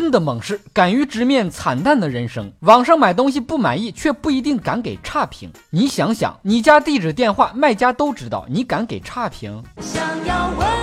真的猛士敢于直面惨淡的人生。网上买东西不满意，却不一定敢给差评。你想想，你家地址、电话，卖家都知道，你敢给差评？想要问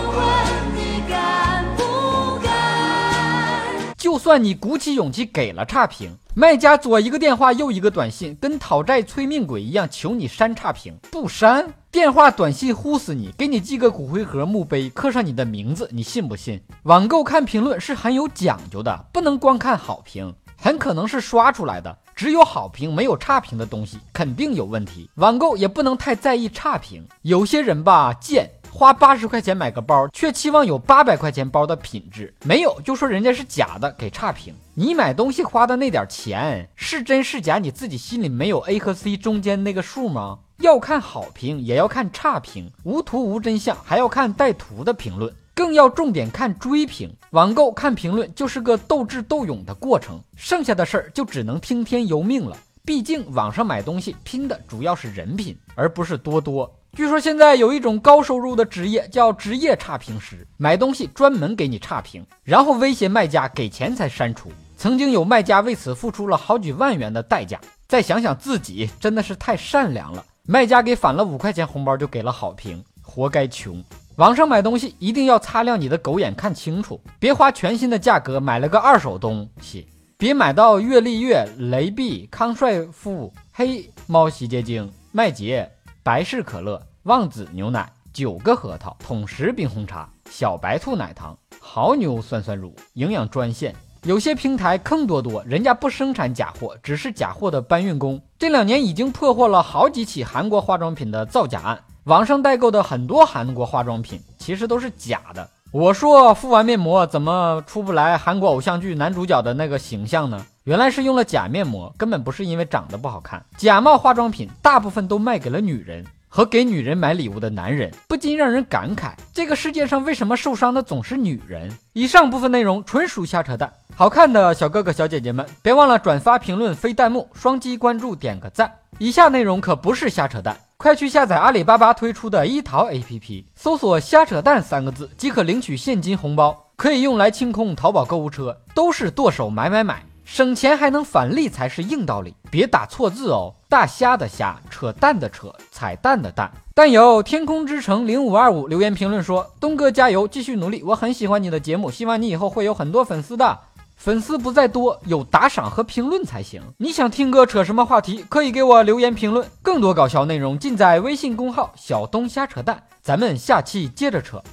算你鼓起勇气给了差评。卖家左一个电话，右一个短信，跟讨债催命鬼一样，求你删差评，不删，电话短信呼死你，给你寄个骨灰盒、墓碑，刻上你的名字，你信不信？网购看评论是很有讲究的，不能光看好评，很可能是刷出来的，只有好评没有差评的东西肯定有问题。网购也不能太在意差评，有些人吧贱。花八十块钱买个包，却期望有八百块钱包的品质，没有就说人家是假的，给差评。你买东西花的那点钱是真是假，你自己心里没有 A 和 C 中间那个数吗？要看好评，也要看差评，无图无真相，还要看带图的评论，更要重点看追评。网购看评论就是个斗智斗勇的过程，剩下的事儿就只能听天由命了。毕竟网上买东西拼的主要是人品，而不是多多。据说现在有一种高收入的职业叫职业差评师，买东西专门给你差评，然后威胁卖家给钱才删除。曾经有卖家为此付出了好几万元的代价。再想想自己，真的是太善良了。卖家给返了五块钱红包就给了好评，活该穷。网上买东西一定要擦亮你的狗眼看清楚，别花全新的价格买了个二手东西，别买到月丽月、雷碧、康帅傅、黑猫洗洁精、麦杰。百事可乐、旺仔牛奶、九个核桃、桶十冰红茶、小白兔奶糖、牦牛酸酸乳、营养专线。有些平台坑多多，人家不生产假货，只是假货的搬运工。这两年已经破获了好几起韩国化妆品的造假案，网上代购的很多韩国化妆品其实都是假的。我说敷完面膜怎么出不来韩国偶像剧男主角的那个形象呢？原来是用了假面膜，根本不是因为长得不好看。假冒化妆品大部分都卖给了女人和给女人买礼物的男人，不禁让人感慨：这个世界上为什么受伤的总是女人？以上部分内容纯属瞎扯淡。好看的小哥哥小姐姐们，别忘了转发、评论、飞弹幕、双击关注、点个赞。以下内容可不是瞎扯淡，快去下载阿里巴巴推出的一淘 APP，搜索“瞎扯淡”三个字即可领取现金红包，可以用来清空淘宝购物车，都是剁手买买买。省钱还能返利才是硬道理，别打错字哦！大虾的虾，扯淡的扯，彩蛋的蛋。但有天空之城零五二五留言评论说：“东哥加油，继续努力！我很喜欢你的节目，希望你以后会有很多粉丝的。粉丝不在多，有打赏和评论才行。你想听哥扯什么话题，可以给我留言评论。更多搞笑内容尽在微信公号小东瞎扯淡。咱们下期接着扯。”